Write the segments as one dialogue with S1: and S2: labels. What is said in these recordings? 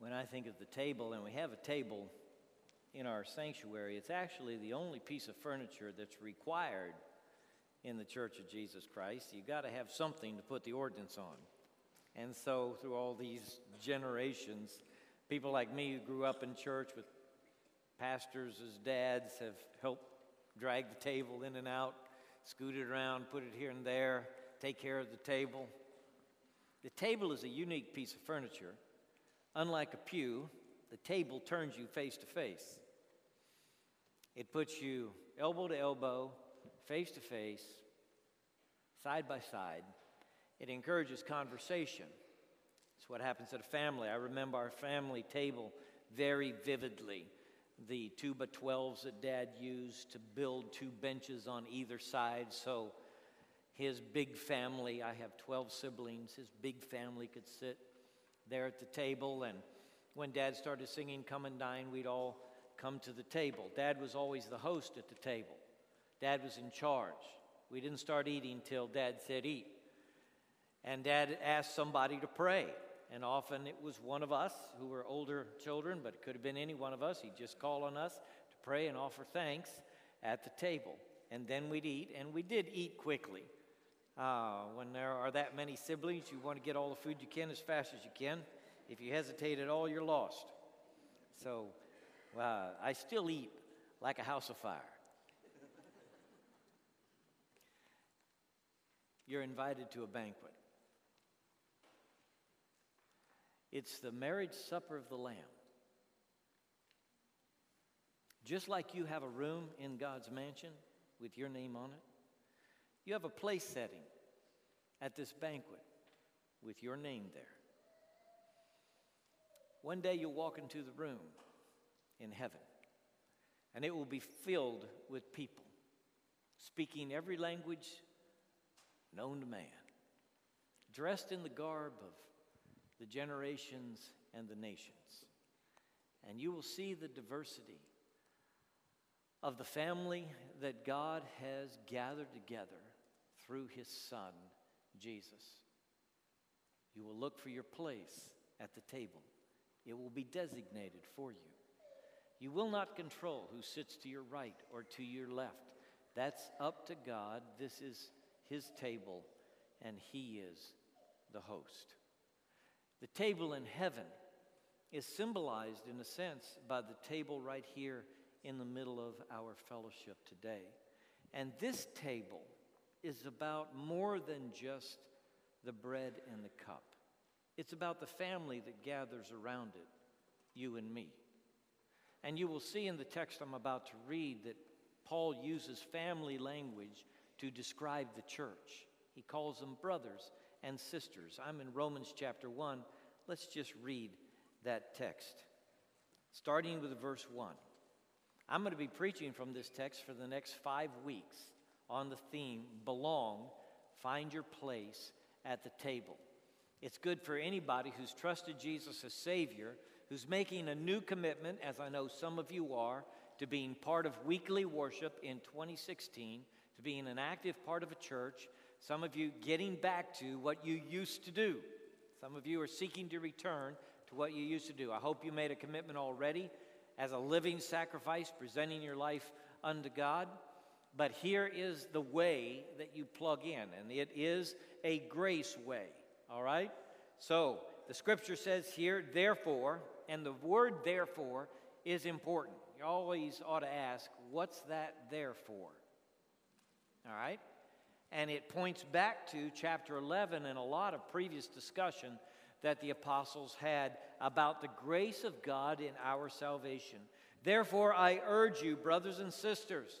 S1: when I think of the table, and we have a table in our sanctuary, it's actually the only piece of furniture that's required in the Church of Jesus Christ. You've got to have something to put the ordinance on. And so, through all these generations, people like me who grew up in church with pastors as dads have helped drag the table in and out, scoot it around, put it here and there, take care of the table. The table is a unique piece of furniture. Unlike a pew, the table turns you face to face. It puts you elbow to elbow, face to face, side by side. It encourages conversation. It's what happens at a family. I remember our family table very vividly. The two by 12s that dad used to build two benches on either side so his big family, I have 12 siblings, his big family could sit there at the table. And when dad started singing Come and Dine, we'd all come to the table. Dad was always the host at the table, dad was in charge. We didn't start eating till dad said eat. And dad asked somebody to pray. And often it was one of us who were older children, but it could have been any one of us. He'd just call on us to pray and offer thanks at the table. And then we'd eat, and we did eat quickly. Uh, when there are that many siblings, you want to get all the food you can as fast as you can. If you hesitate at all, you're lost. So uh, I still eat like a house of fire. You're invited to a banquet. It's the marriage supper of the Lamb. Just like you have a room in God's mansion with your name on it, you have a place setting at this banquet with your name there. One day you'll walk into the room in heaven, and it will be filled with people speaking every language known to man, dressed in the garb of the generations and the nations. And you will see the diversity of the family that God has gathered together through his Son, Jesus. You will look for your place at the table, it will be designated for you. You will not control who sits to your right or to your left. That's up to God. This is his table, and he is the host. The table in heaven is symbolized, in a sense, by the table right here in the middle of our fellowship today. And this table is about more than just the bread and the cup, it's about the family that gathers around it, you and me. And you will see in the text I'm about to read that Paul uses family language to describe the church. He calls them brothers and sisters. I'm in Romans chapter 1. Let's just read that text, starting with verse 1. I'm going to be preaching from this text for the next five weeks on the theme belong, find your place at the table. It's good for anybody who's trusted Jesus as Savior, who's making a new commitment, as I know some of you are, to being part of weekly worship in 2016, to being an active part of a church. Some of you getting back to what you used to do. Some of you are seeking to return to what you used to do. I hope you made a commitment already as a living sacrifice, presenting your life unto God. But here is the way that you plug in, and it is a grace way, all right? So the scripture says here, therefore, and the word therefore is important. You always ought to ask, what's that there for? All right? And it points back to chapter 11 and a lot of previous discussion that the apostles had about the grace of God in our salvation. Therefore, I urge you, brothers and sisters,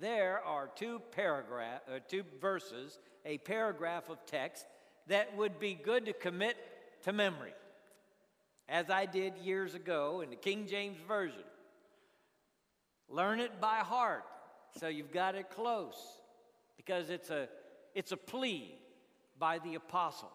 S1: there are two paragraph, uh, two verses, a paragraph of text that would be good to commit to memory. as I did years ago in the King James Version. Learn it by heart so you've got it close because it's a, it's a plea by the apostle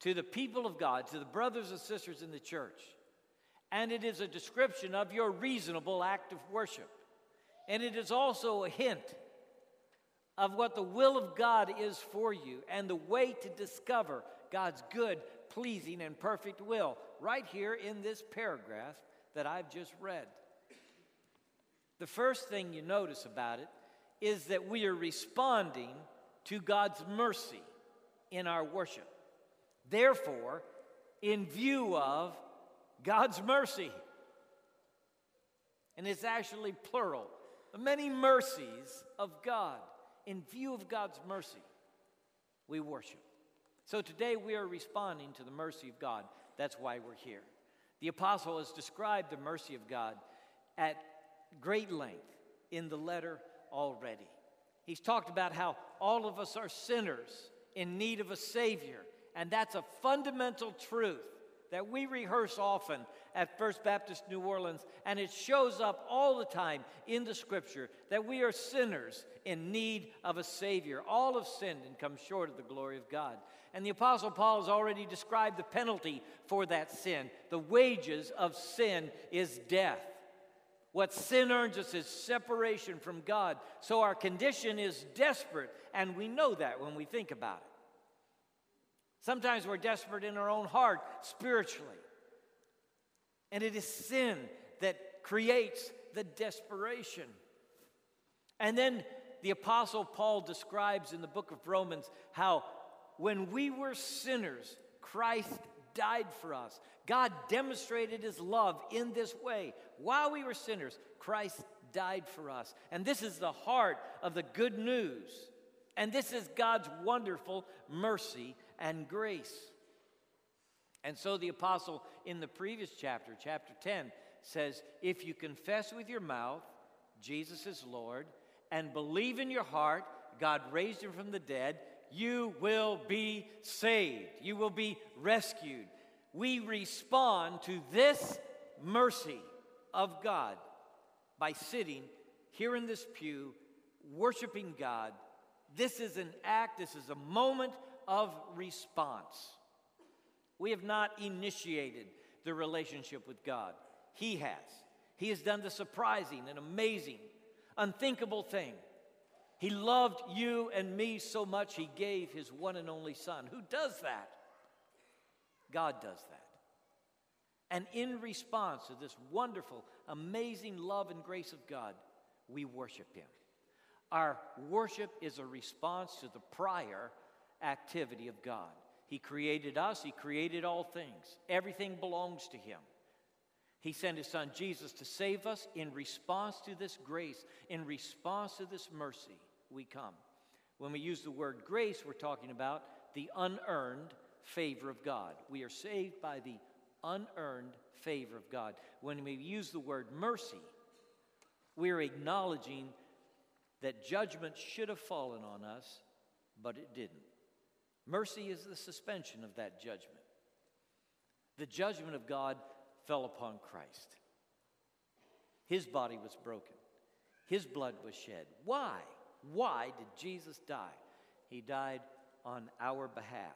S1: to the people of God, to the brothers and sisters in the church. And it is a description of your reasonable act of worship. And it is also a hint of what the will of God is for you and the way to discover God's good, pleasing, and perfect will, right here in this paragraph that I've just read. The first thing you notice about it is that we are responding to God's mercy in our worship. Therefore, in view of God's mercy, and it's actually plural, the many mercies of God, in view of God's mercy, we worship. So today we are responding to the mercy of God. That's why we're here. The apostle has described the mercy of God at great length in the letter already. He's talked about how all of us are sinners in need of a Savior, and that's a fundamental truth that we rehearse often at First Baptist New Orleans, and it shows up all the time in the scripture that we are sinners in need of a Savior. All have sinned and come short of the glory of God. And the Apostle Paul has already described the penalty for that sin. The wages of sin is death. What sin earns us is separation from God. So our condition is desperate, and we know that when we think about it. Sometimes we're desperate in our own heart spiritually. And it is sin that creates the desperation. And then the Apostle Paul describes in the book of Romans how when we were sinners, Christ died for us. God demonstrated his love in this way. While we were sinners, Christ died for us. And this is the heart of the good news. And this is God's wonderful mercy and grace. And so the apostle in the previous chapter, chapter 10, says, If you confess with your mouth Jesus is Lord and believe in your heart God raised him from the dead, you will be saved. You will be rescued. We respond to this mercy of God by sitting here in this pew, worshiping God. This is an act, this is a moment of response. We have not initiated the relationship with God, He has. He has done the surprising and amazing, unthinkable thing. He loved you and me so much, He gave His one and only Son. Who does that? God does that. And in response to this wonderful, amazing love and grace of God, we worship Him. Our worship is a response to the prior activity of God. He created us, He created all things. Everything belongs to Him. He sent His Son Jesus to save us. In response to this grace, in response to this mercy, we come. When we use the word grace, we're talking about the unearned favor of God. We are saved by the unearned favor of God. When we use the word mercy, we're acknowledging that judgment should have fallen on us, but it didn't. Mercy is the suspension of that judgment. The judgment of God fell upon Christ. His body was broken, His blood was shed. Why? Why did Jesus die? He died on our behalf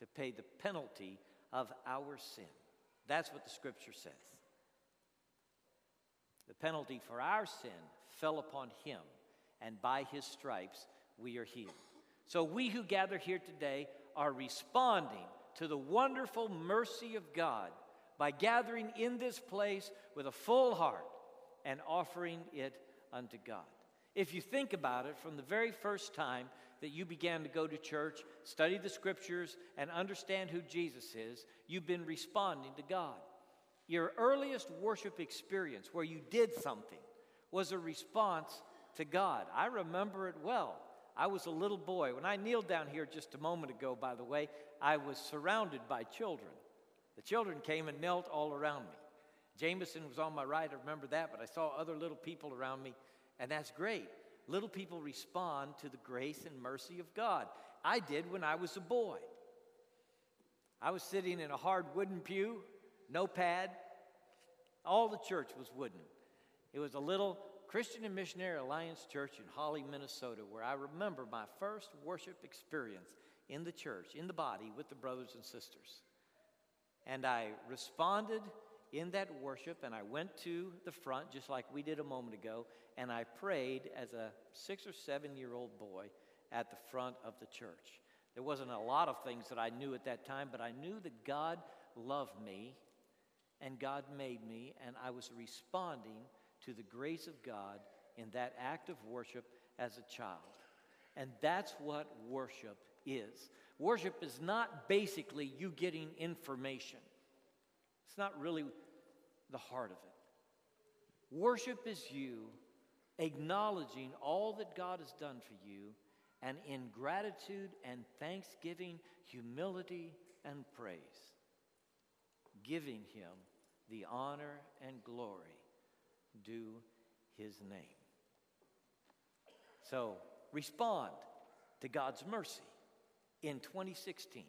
S1: to pay the penalty of our sin. That's what the scripture says. The penalty for our sin fell upon him, and by his stripes we are healed. So we who gather here today are responding to the wonderful mercy of God by gathering in this place with a full heart and offering it unto God. If you think about it, from the very first time that you began to go to church, study the scriptures, and understand who Jesus is, you've been responding to God. Your earliest worship experience where you did something was a response to God. I remember it well. I was a little boy. When I kneeled down here just a moment ago, by the way, I was surrounded by children. The children came and knelt all around me. Jameson was on my right, I remember that, but I saw other little people around me and that's great. Little people respond to the grace and mercy of God. I did when I was a boy. I was sitting in a hard wooden pew, no pad. All the church was wooden. It was a little Christian and Missionary Alliance Church in Holly, Minnesota, where I remember my first worship experience in the church, in the body, with the brothers and sisters. And I responded in that worship, and I went to the front, just like we did a moment ago, and I prayed as a six or seven year old boy at the front of the church. There wasn't a lot of things that I knew at that time, but I knew that God loved me and God made me, and I was responding to the grace of God in that act of worship as a child. And that's what worship is. Worship is not basically you getting information, it's not really the heart of it. Worship is you acknowledging all that God has done for you, and in gratitude and thanksgiving, humility and praise, giving Him the honor and glory due His name. So respond to God's mercy in 2016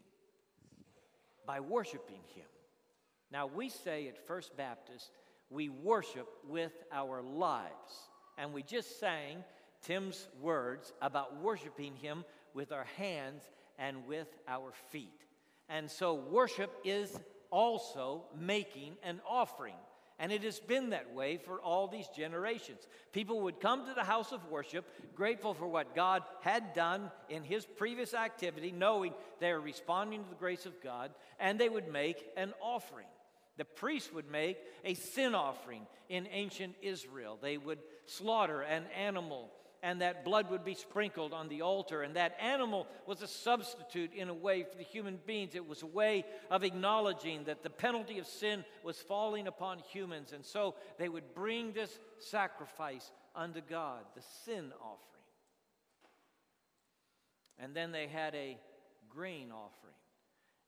S1: by worshiping Him. Now, we say at First Baptist, we worship with our lives. And we just sang Tim's words about worshiping Him with our hands and with our feet. And so, worship is also making an offering. And it has been that way for all these generations. People would come to the house of worship, grateful for what God had done in His previous activity, knowing they are responding to the grace of God, and they would make an offering. The priest would make a sin offering in ancient Israel. They would slaughter an animal and that blood would be sprinkled on the altar. And that animal was a substitute in a way for the human beings. It was a way of acknowledging that the penalty of sin was falling upon humans. And so they would bring this sacrifice unto God, the sin offering. And then they had a grain offering.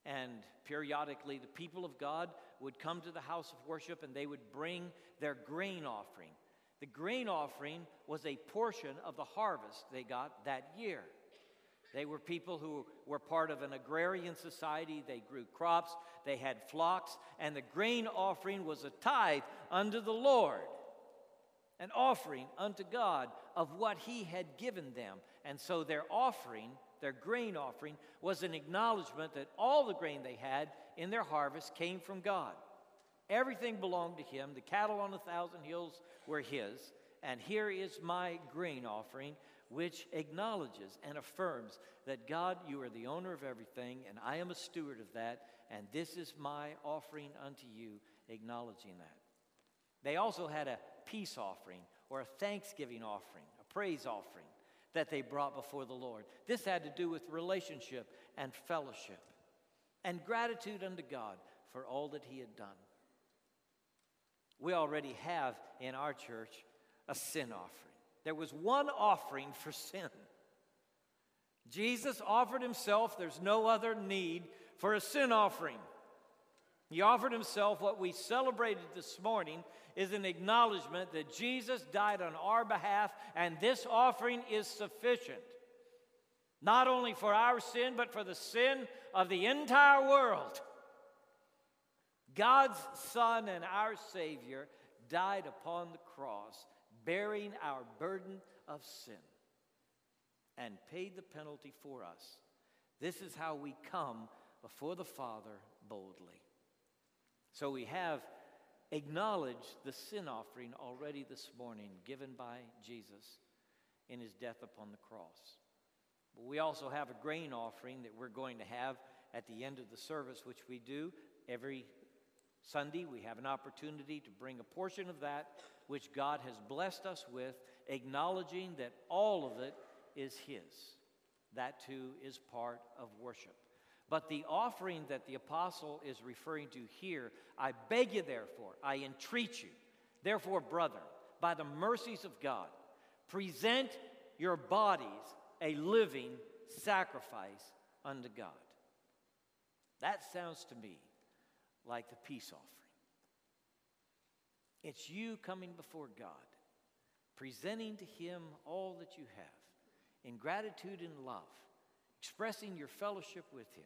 S1: And periodically, the people of God would come to the house of worship and they would bring their grain offering. The grain offering was a portion of the harvest they got that year. They were people who were part of an agrarian society. They grew crops, they had flocks, and the grain offering was a tithe unto the Lord, an offering unto God of what He had given them. And so their offering, their grain offering, was an acknowledgement that all the grain they had in their harvest came from God. Everything belonged to Him. The cattle on a thousand hills were his. And here is my grain offering, which acknowledges and affirms that God, you are the owner of everything, and I am a steward of that, and this is my offering unto you, acknowledging that. They also had a peace offering or a thanksgiving offering, a praise offering that they brought before the Lord. This had to do with relationship and fellowship and gratitude unto God for all that He had done. We already have in our church a sin offering. There was one offering for sin. Jesus offered himself, there's no other need for a sin offering. He offered himself. What we celebrated this morning is an acknowledgement that Jesus died on our behalf, and this offering is sufficient. Not only for our sin, but for the sin of the entire world. God's Son and our Savior died upon the cross, bearing our burden of sin, and paid the penalty for us. This is how we come before the Father boldly. So we have acknowledged the sin offering already this morning given by Jesus in his death upon the cross. But we also have a grain offering that we're going to have at the end of the service, which we do every Sunday, we have an opportunity to bring a portion of that which God has blessed us with, acknowledging that all of it is His. That too is part of worship. But the offering that the apostle is referring to here, I beg you, therefore, I entreat you, therefore, brother, by the mercies of God, present your bodies a living sacrifice unto God. That sounds to me like the peace offering. It's you coming before God, presenting to Him all that you have in gratitude and love, expressing your fellowship with Him,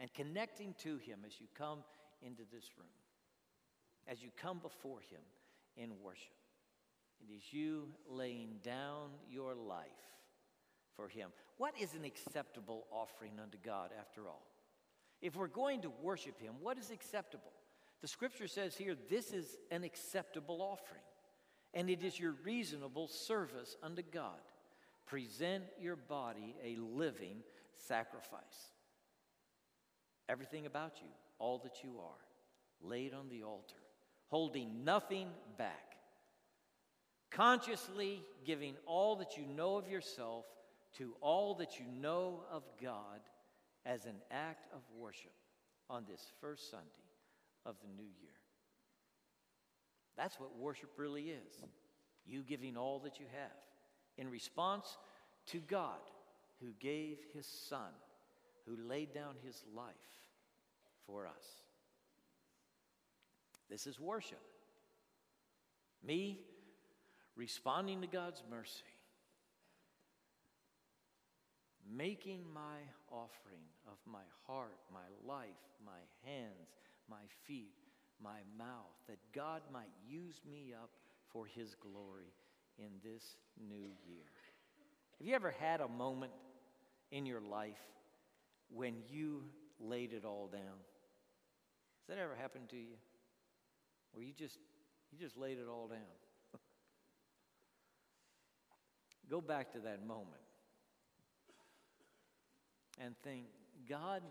S1: and connecting to Him as you come into this room, as you come before Him in worship. It is you laying down your life for Him. What is an acceptable offering unto God after all? If we're going to worship Him, what is acceptable? The scripture says here, this is an acceptable offering, and it is your reasonable service unto God. Present your body a living sacrifice. Everything about you, all that you are, laid on the altar, holding nothing back, consciously giving all that you know of yourself to all that you know of God as an act of worship on this first Sunday of the new year. That's what worship really is. You giving all that you have in response to God who gave his son, who laid down his life for us. This is worship. Me responding to God's mercy, making my offering of my heart, my life, my hands, my feet, my mouth, that God might use me up for his glory in this new year. Have you ever had a moment in your life when you laid it all down? Has that ever happened to you? Where you just you just laid it all down. Go back to that moment and think, God,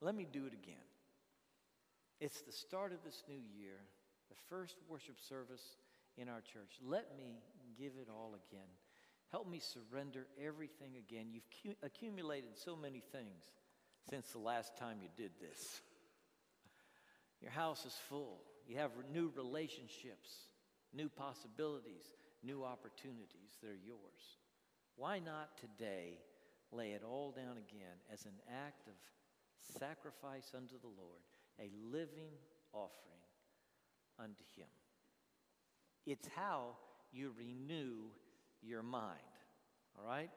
S1: let me do it again. It's the start of this new year, the first worship service in our church. Let me give it all again. Help me surrender everything again. You've cu- accumulated so many things since the last time you did this. Your house is full. You have new relationships, new possibilities, new opportunities. They're yours. Why not today lay it all down again as an act of sacrifice unto the Lord, a living offering unto Him? It's how you renew your mind, all right?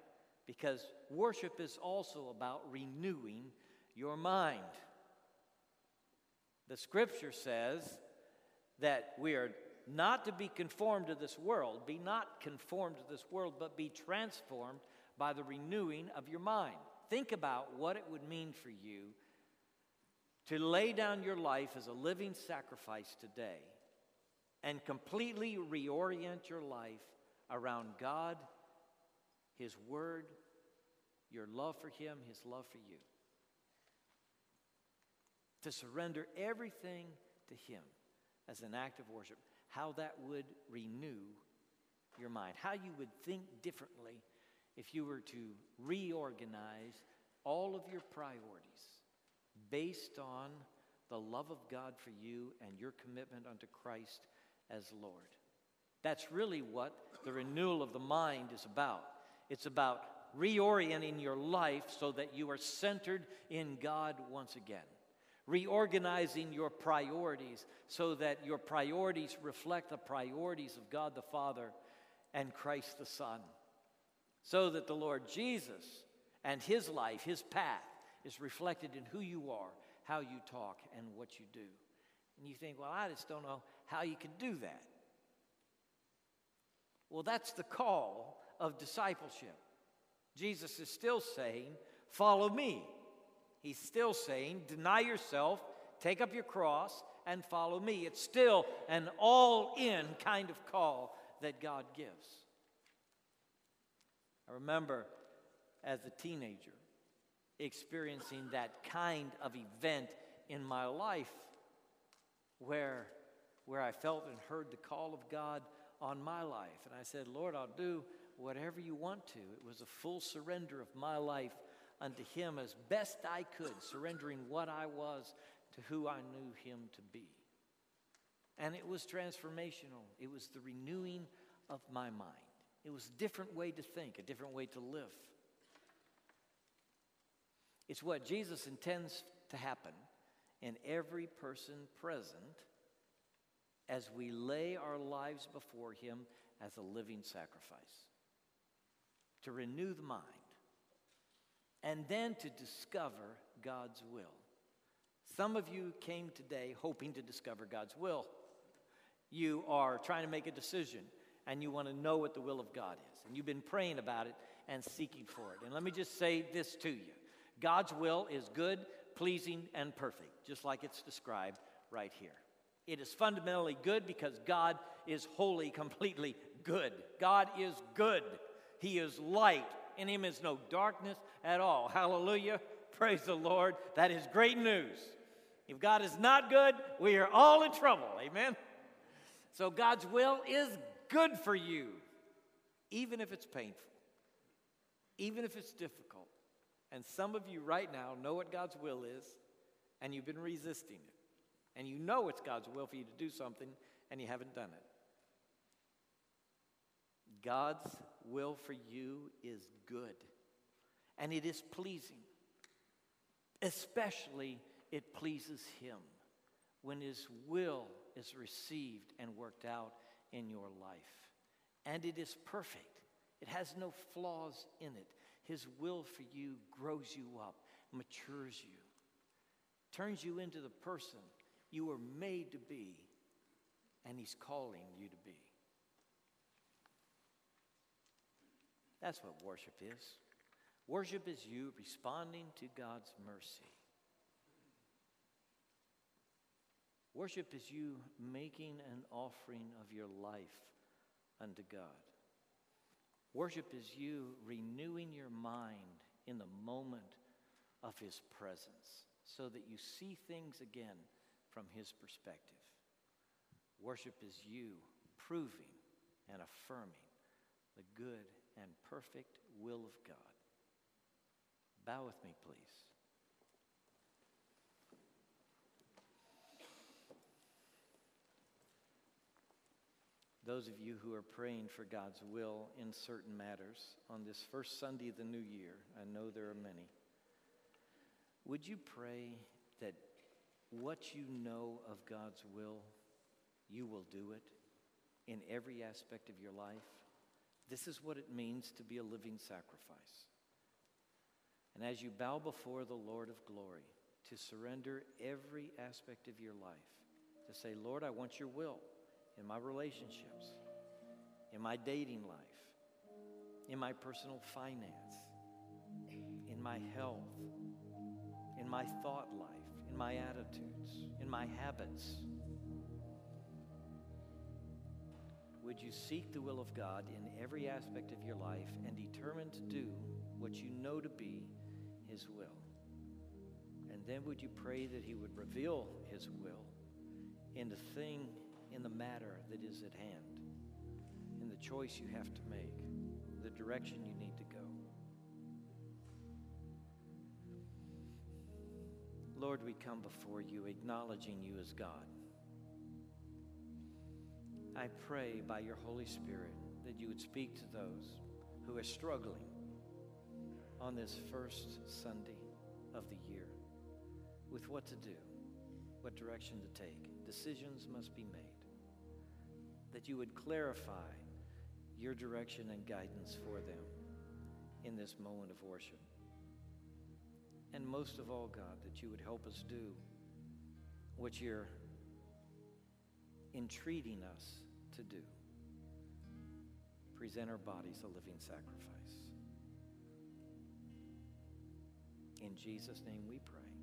S1: Because worship is also about renewing your mind. The scripture says that we are not to be conformed to this world, be not conformed to this world, but be transformed by the renewing of your mind. Think about what it would mean for you to lay down your life as a living sacrifice today and completely reorient your life around God, His Word, your love for Him, His love for you. To surrender everything to Him as an act of worship, how that would renew your mind, how you would think differently if you were to reorganize all of your priorities based on the love of God for you and your commitment unto Christ as Lord. That's really what the renewal of the mind is about. It's about reorienting your life so that you are centered in God once again. Reorganizing your priorities so that your priorities reflect the priorities of God the Father and Christ the Son so that the Lord Jesus and his life, his path, is reflected in who you are, how you talk, and what you do. And you think, well, I just don't know how you can do that. Well, that's the call of discipleship. Jesus is still saying, Follow me. He's still saying, Deny yourself, take up your cross, and follow me. It's still an all in kind of call that God gives. I remember as a teenager experiencing that kind of event in my life where, where I felt and heard the call of God on my life. And I said, Lord, I'll do whatever you want to. It was a full surrender of my life unto Him as best I could, surrendering what I was to who I knew Him to be. And it was transformational, it was the renewing of my mind. It was a different way to think, a different way to live. It's what Jesus intends to happen in every person present as we lay our lives before Him as a living sacrifice. To renew the mind, and then to discover God's will. Some of you came today hoping to discover God's will. You are trying to make a decision and you want to know what the will of God is. And you've been praying about it and seeking for it. And let me just say this to you God's will is good, pleasing, and perfect, just like it's described right here. It is fundamentally good because God is wholly, completely good. God is good. He is light. In Him is no darkness at all. Hallelujah. Praise the Lord. That is great news. If God is not good, we are all in trouble. Amen. So God's will is good for you, even if it's painful, even if it's difficult. And some of you right now know what God's will is, and you've been resisting it. And you know it's God's will for you to do something, and you haven't done it. God's will for you is good, and it is pleasing. Especially, it pleases Him when His will is received and worked out in your life. And it is perfect, it has no flaws in it. His will for you grows you up, matures you, turns you into the person you were made to be, and He's calling you to be. That's what worship is. Worship is you responding to God's mercy. Worship is you making an offering of your life unto God. Worship is you renewing your mind in the moment of His presence so that you see things again from His perspective. Worship is you proving and affirming the good and perfect will of God. Bow with me, please. Those of you who are praying for God's will in certain matters on this first Sunday of the new year, I know there are many. Would you pray that what you know of God's will, you will do it in every aspect of your life? This is what it means to be a living sacrifice. And as you bow before the Lord of glory, to surrender every aspect of your life, to say, Lord, I want your will in my relationships, in my dating life, in my personal finance, in my health, in my thought life, in my attitudes, in my habits. Would you seek the will of God in every aspect of your life and determine to do what you know to be His will? And then would you pray that He would reveal His will in the thing, in the matter that is at hand, in the choice you have to make, the direction you need to go? Lord, we come before you acknowledging you as God. I pray by your Holy Spirit that you would speak to those who are struggling on this first Sunday of the year with what to do, what direction to take. Decisions must be made. That you would clarify your direction and guidance for them in this moment of worship. And most of all, God, that you would help us do what you're entreating us to do present our bodies a living sacrifice. In Jesus' name we pray.